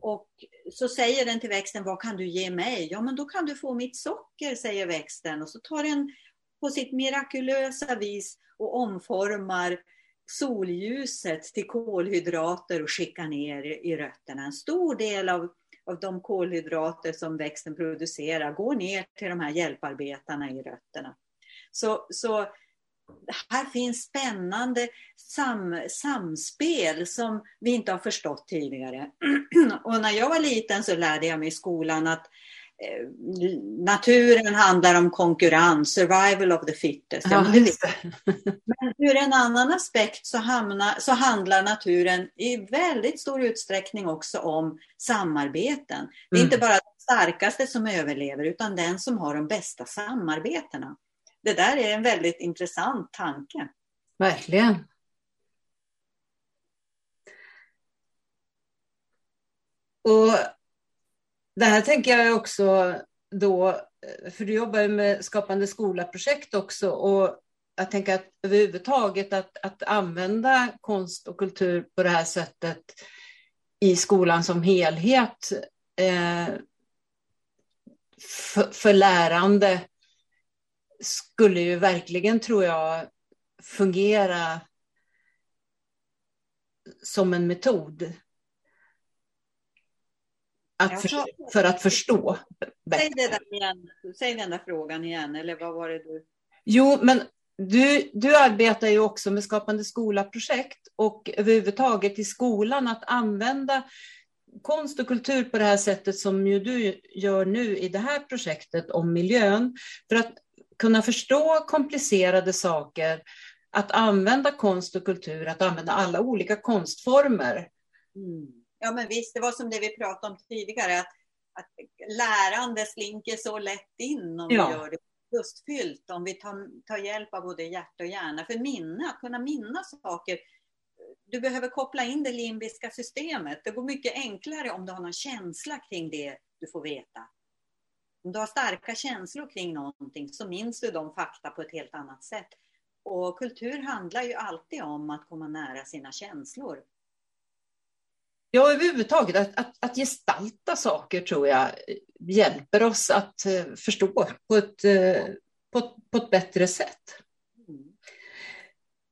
Och så säger den till växten, vad kan du ge mig? Ja, men då kan du få mitt socker, säger växten. Och så tar den på sitt mirakulösa vis och omformar solljuset till kolhydrater och skickar ner i rötterna. En stor del av, av de kolhydrater som växten producerar går ner till de här hjälparbetarna i rötterna. Så, så här finns spännande sam, samspel som vi inte har förstått tidigare. Och när jag var liten så lärde jag mig i skolan att naturen handlar om konkurrens, survival of the fittest. Ja, men ur en annan aspekt så, hamnar, så handlar naturen i väldigt stor utsträckning också om samarbeten. Det är mm. inte bara den starkaste som överlever utan den som har de bästa samarbetena det där är en väldigt intressant tanke. Verkligen. Och det här tänker jag också då, för du jobbar med Skapande skola-projekt också och jag tänker att överhuvudtaget att, att använda konst och kultur på det här sättet i skolan som helhet eh, för, för lärande skulle ju verkligen, tror jag, fungera som en metod. Att för, för, att förstå. Säg, det igen. Säg den där frågan igen, eller vad var det du... Jo, men du, du arbetar ju också med Skapande skola-projekt och överhuvudtaget i skolan att använda konst och kultur på det här sättet som ju du gör nu i det här projektet om miljön. För att kunna förstå komplicerade saker, att använda konst och kultur, att använda alla olika konstformer. Mm. Ja men visst, det var som det vi pratade om tidigare, att, att lärande slinker så lätt in om ja. vi gör det lustfyllt, om vi tar, tar hjälp av både hjärta och hjärna. För minna, att kunna minnas saker, du behöver koppla in det limbiska systemet. Det går mycket enklare om du har någon känsla kring det du får veta. Om du har starka känslor kring någonting så minns du de fakta på ett helt annat sätt. Och kultur handlar ju alltid om att komma nära sina känslor. Ja, överhuvudtaget att, att, att gestalta saker tror jag hjälper oss att eh, förstå på ett, eh, på, på ett bättre sätt.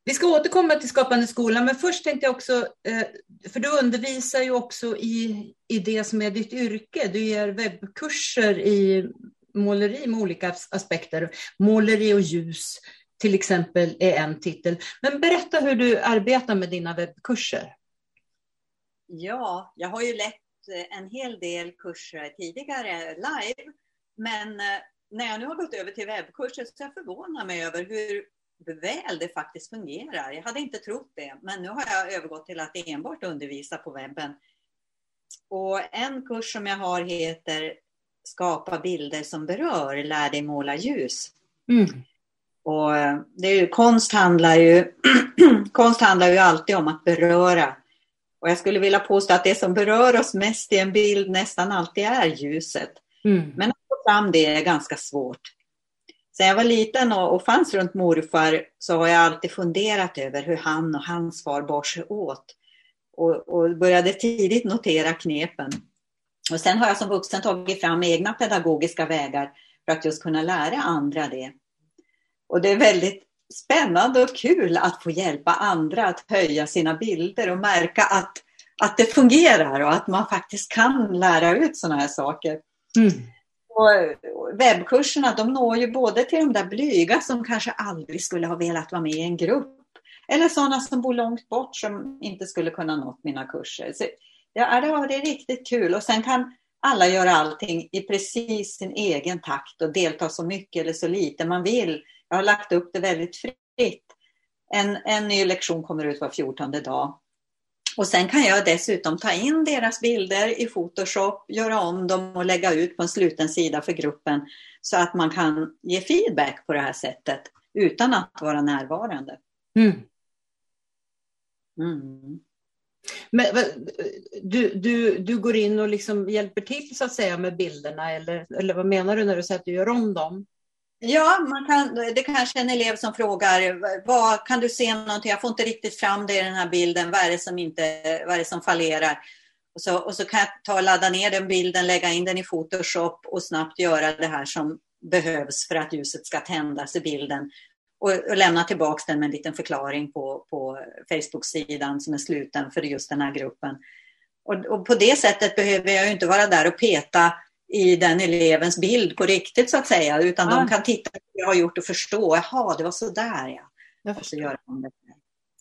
Vi ska återkomma till Skapande skola, men först tänkte jag också, eh, för du undervisar ju också i, i det som är ditt yrke. Du ger webbkurser i måleri med olika aspekter. Måleri och ljus till exempel är en titel. Men berätta hur du arbetar med dina webbkurser. Ja, jag har ju lett eh, en hel del kurser tidigare live. Men eh, när jag nu har gått över till webbkurser så jag förvånar mig över hur väl det faktiskt fungerar. Jag hade inte trott det, men nu har jag övergått till att enbart undervisa på webben. Och en kurs som jag har heter Skapa bilder som berör, lär dig måla ljus. Mm. Och eh, det är ju, konst, handlar ju, konst handlar ju alltid om att beröra och jag skulle vilja påstå att det som berör oss mest i en bild nästan alltid är ljuset. Mm. Men att få fram det är ganska svårt. Sen jag var liten och, och fanns runt morfar så har jag alltid funderat över hur han och hans far bar sig åt. Och, och började tidigt notera knepen. Och sen har jag som vuxen tagit fram egna pedagogiska vägar för att just kunna lära andra det. Och det är väldigt spännande och kul att få hjälpa andra att höja sina bilder och märka att, att det fungerar och att man faktiskt kan lära ut sådana här saker. Mm. Och webbkurserna de når ju både till de där blyga som kanske aldrig skulle ha velat vara med i en grupp eller sådana som bor långt bort som inte skulle kunna nått mina kurser. Så, ja, det var det riktigt kul och sen kan alla göra allting i precis sin egen takt och delta så mycket eller så lite man vill jag har lagt upp det väldigt fritt. En, en ny lektion kommer ut var fjortonde dag. Och sen kan jag dessutom ta in deras bilder i Photoshop, göra om dem och lägga ut på en sluten sida för gruppen så att man kan ge feedback på det här sättet utan att vara närvarande. Mm. Mm. Men, du, du, du går in och liksom hjälper till så att säga med bilderna eller, eller vad menar du när du säger att du gör om dem? Ja, man kan, det kanske är en elev som frågar, vad, kan du se någonting? Jag får inte riktigt fram det i den här bilden. Vad är det som, inte, vad är det som fallerar? Och så, och så kan jag ta och ladda ner den bilden, lägga in den i Photoshop och snabbt göra det här som behövs för att ljuset ska tändas i bilden. Och, och lämna tillbaka den med en liten förklaring på, på Facebook-sidan som är sluten för just den här gruppen. Och, och på det sättet behöver jag inte vara där och peta i den elevens bild på riktigt så att säga. Utan ah. de kan titta på det jag har gjort och förstå. Jaha, det var så där ja. Jag och, så gör de det.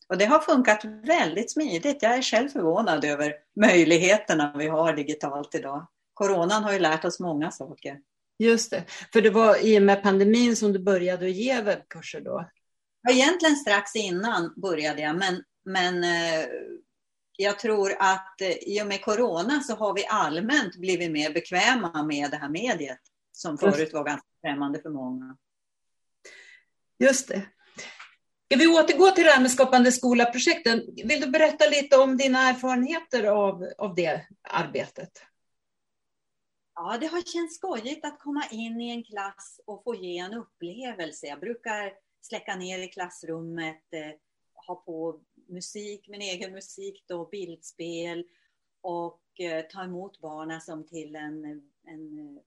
och det har funkat väldigt smidigt. Jag är själv förvånad över möjligheterna vi har digitalt idag. Coronan har ju lärt oss många saker. Just det, för det var i och med pandemin som du började ge webbkurser då? Ja, egentligen strax innan började jag, men, men eh, jag tror att eh, i och med corona så har vi allmänt blivit mer bekväma med det här mediet som förut var ganska främmande för många. Just det. Ska vi återgå till det här med Skapande skola-projekten? Vill du berätta lite om dina erfarenheter av, av det arbetet? Ja, det har känts skojigt att komma in i en klass och få ge en upplevelse. Jag brukar släcka ner i klassrummet, eh, ha på musik, min egen musik då, bildspel och eh, ta emot barnen som till en, en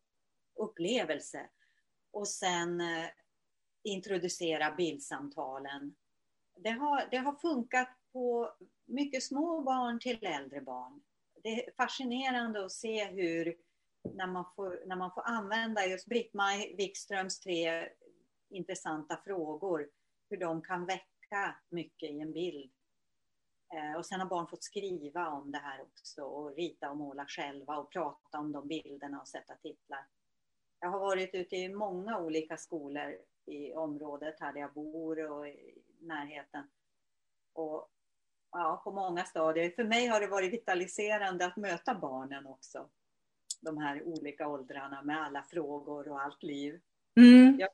upplevelse. Och sen eh, introducera bildsamtalen. Det har, det har funkat på mycket små barn till äldre barn. Det är fascinerande att se hur, när man får, när man får använda just Britt-Maj Wikströms tre intressanta frågor, hur de kan väcka mycket i en bild och sen har barn fått skriva om det här också och rita och måla själva och prata om de bilderna och sätta titlar. Jag har varit ute i många olika skolor i området här där jag bor och i närheten. Och ja, på många stadier. För mig har det varit vitaliserande att möta barnen också. De här olika åldrarna med alla frågor och allt liv. Mm. Jag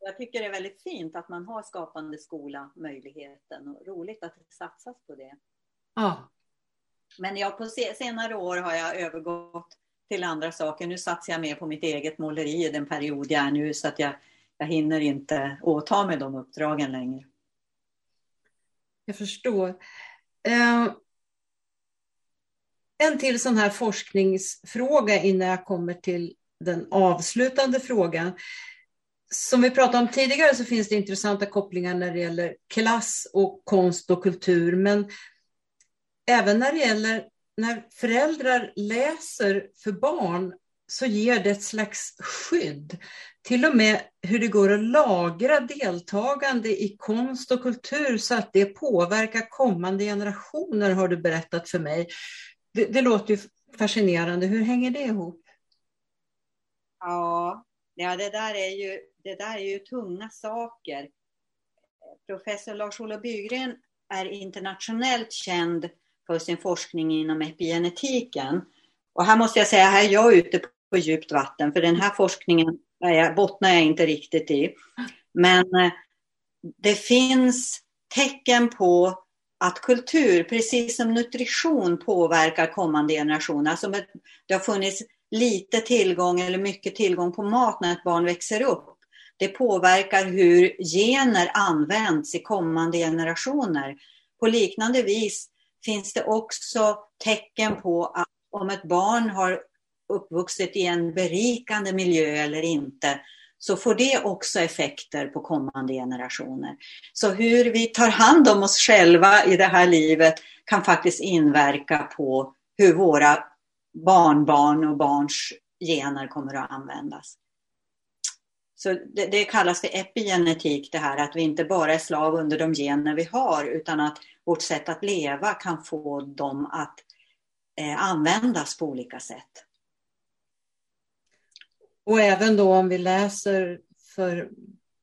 jag tycker det är väldigt fint att man har Skapande skola möjligheten och roligt att det satsas på det. Ja. Men jag, på senare år har jag övergått till andra saker. Nu satsar jag mer på mitt eget måleri i den period jag är nu så att jag, jag hinner inte åta mig de uppdragen längre. Jag förstår. Uh, en till sån här forskningsfråga innan jag kommer till den avslutande frågan. Som vi pratade om tidigare så finns det intressanta kopplingar när det gäller klass och konst och kultur. Men även när det gäller när föräldrar läser för barn så ger det ett slags skydd. Till och med hur det går att lagra deltagande i konst och kultur så att det påverkar kommande generationer har du berättat för mig. Det, det låter ju fascinerande. Hur hänger det ihop? Ja, ja det, där är ju, det där är ju tunga saker. Professor Lars-Olof Bygren är internationellt känd för sin forskning inom epigenetiken. Och här måste jag säga, här är jag ute på djupt vatten, för den här forskningen jag, bottnar jag inte riktigt i. Men eh, det finns tecken på att kultur, precis som nutrition, påverkar kommande generationer. Alltså det har funnits lite tillgång eller mycket tillgång på mat när ett barn växer upp. Det påverkar hur gener används i kommande generationer. På liknande vis finns det också tecken på att om ett barn har uppvuxit i en berikande miljö eller inte, så får det också effekter på kommande generationer. Så hur vi tar hand om oss själva i det här livet kan faktiskt inverka på hur våra barnbarn och barns gener kommer att användas. Så det, det, kallas för epigenetik det här att vi inte bara är slav under de gener vi har utan att vårt sätt att leva kan få dem att eh, användas på olika sätt. Och även då om vi läser för...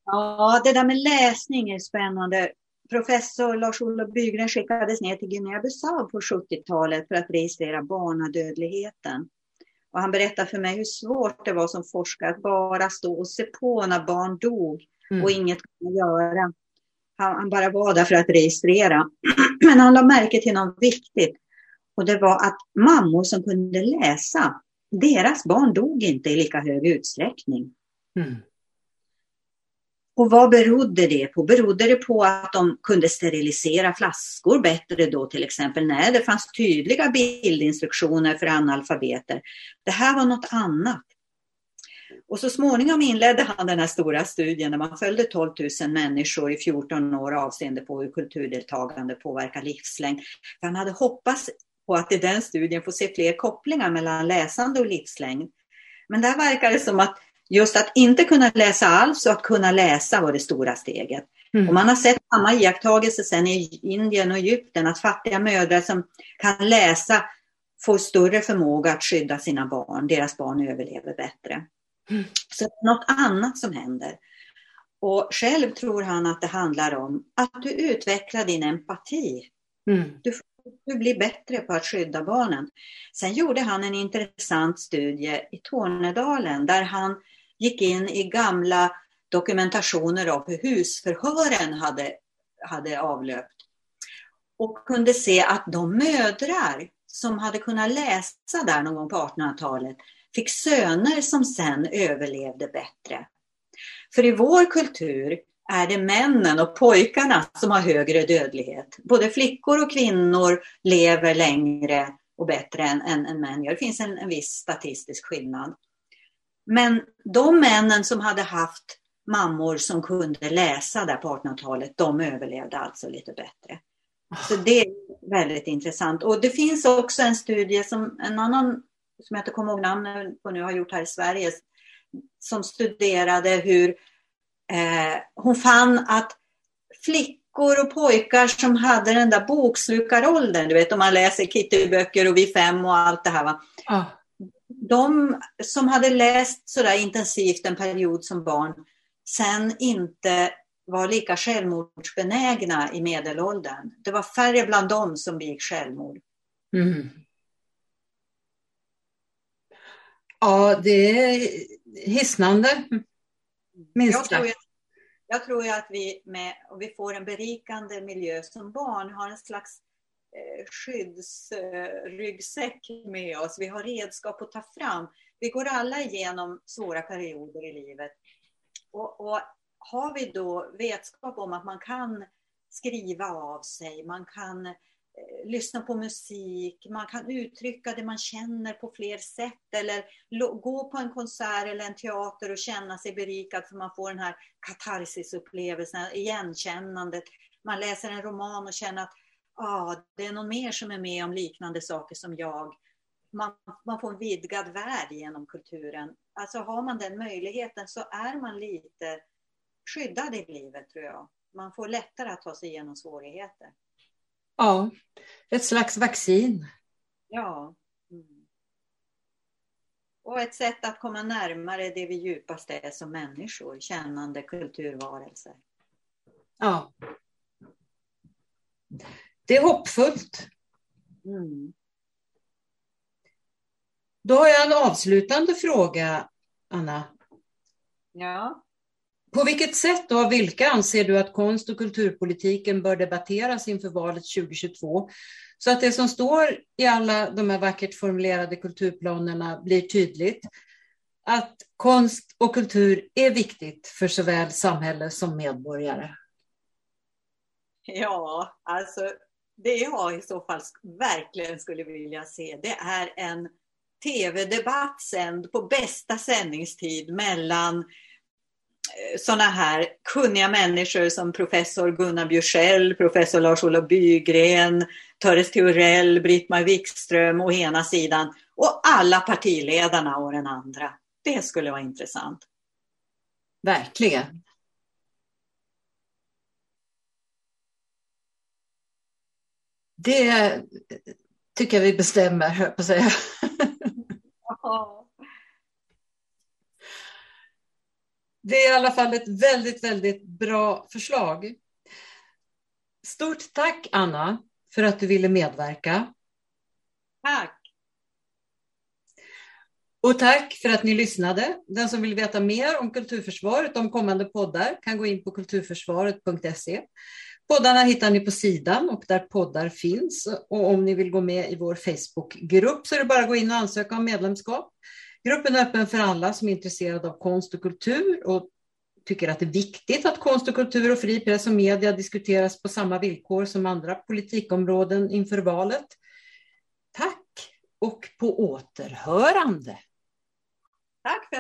Ja, det där med läsning är spännande. Professor Lars-Olof Bygren skickades ner till Guinea-Bissau på 70-talet för att registrera barnadödligheten. Och han berättade för mig hur svårt det var som forskare att bara stå och se på när barn dog mm. och inget kunde göra. Han, han, bara var där för att registrera. Men han lade märke till något viktigt. Och det var att mammor som kunde läsa, deras barn dog inte i lika hög utsträckning. Mm. Och vad berodde det på? Berodde det på att de kunde sterilisera flaskor bättre då till exempel? Nej, det fanns tydliga bildinstruktioner för analfabeter. Det här var något annat. Och så småningom inledde han den här stora studien där man följde 12 000 människor i 14 år avseende på hur kulturdeltagande påverkar livslängd. Han hade hoppats på att i den studien få se fler kopplingar mellan läsande och livslängd. Men där verkar det som att just att inte kunna läsa alls och att kunna läsa var det stora steget. Mm. Och man har sett samma iakttagelse sen i Indien och Egypten, att fattiga mödrar som kan läsa får större förmåga att skydda sina barn. Deras barn överlever bättre. Mm. Så det är något annat som händer. Och själv tror han att det handlar om att du utvecklar din empati. Mm. Du, du blir bättre på att skydda barnen. Sen gjorde han en intressant studie i Tornedalen där han gick in i gamla dokumentationer av hur husförhören hade, hade avlöpt. Och kunde se att de mödrar som hade kunnat läsa där någon gång på 1800-talet fick söner som sen överlevde bättre. För i vår kultur är det männen och pojkarna som har högre dödlighet. Både flickor och kvinnor lever längre och bättre än, än, än män gör. Det finns en, en viss statistisk skillnad. Men de männen som hade haft mammor som kunde läsa där på 1800-talet, de överlevde alltså lite bättre. Så det är väldigt intressant. Och det finns också en studie som en annan, som jag inte kommer ihåg namnet på nu, har gjort här i Sverige, som studerade hur eh, hon fann att flickor och pojkar som hade den där bokslukaråldern, du vet om man läser Kittyböcker och Vi fem och allt det här. Va? Ah de som hade läst så där intensivt en period som barn sen inte var lika självmordsbenägna i medelåldern. Det var färre bland dem som begick självmord. Mm. Ja, det är hisnande. Minst jag tror, jag, jag tror att vi, med, och vi får en berikande miljö som barn har en slags Eh, skyddsryggsäck med oss. Vi har redskap att ta fram. Vi går alla igenom svåra perioder i livet. Och, och har vi då vetskap om att man kan skriva av sig, man kan eh, lyssna på musik, man kan uttrycka det man känner på fler sätt eller gå på en konsert eller en teater och känna sig berikad för man får den här katarsisupplevelsen, igenkännandet. Man läser en roman och känner att ah, det är någon mer som är med om liknande saker som jag. Man, man får en vidgad värld genom kulturen. Alltså har man den möjligheten så är man lite skyddad i livet tror jag. Man får lättare att ta sig igenom svårigheter. Ja, ett slags vaccin. Ja. Mm. Och ett sätt att komma närmare det vi djupast är som människor, kännande kulturvarelser. Ja. Det är hoppfullt. Mm. Då har jag en avslutande fråga, Anna. Ja. På vilket sätt och av vilka anser du att konst och kulturpolitiken bör debatteras inför valet 2022? Så att det som står i alla de här vackert formulerade kulturplanerna blir tydligt. Att konst och kultur är viktigt för såväl samhälle som medborgare. Ja, alltså det jag i så fall verkligen skulle vilja se det är en tv-debatt sänd på bästa sändningstid mellan eh, sådana här kunniga människor som professor Gunnar Bjursell, professor Lars-Olof Bygren, Töres Theorell, Britt-Marie Wikström å ena sidan och alla partiledarna å den andra. Det skulle vara intressant. Verkligen. Det tycker jag vi bestämmer, höll på att säga. Det är i alla fall ett väldigt, väldigt bra förslag. Stort tack Anna för att du ville medverka. Tack. Och tack för att ni lyssnade. Den som vill veta mer om Kulturförsvaret, om kommande poddar, kan gå in på kulturförsvaret.se. Poddarna hittar ni på sidan och där poddar finns. Och om ni vill gå med i vår Facebookgrupp så är det bara att gå in och ansöka om medlemskap. Gruppen är öppen för alla som är intresserade av konst och kultur och tycker att det är viktigt att konst och kultur och fri press och media diskuteras på samma villkor som andra politikområden inför valet. Tack och på återhörande. Tack för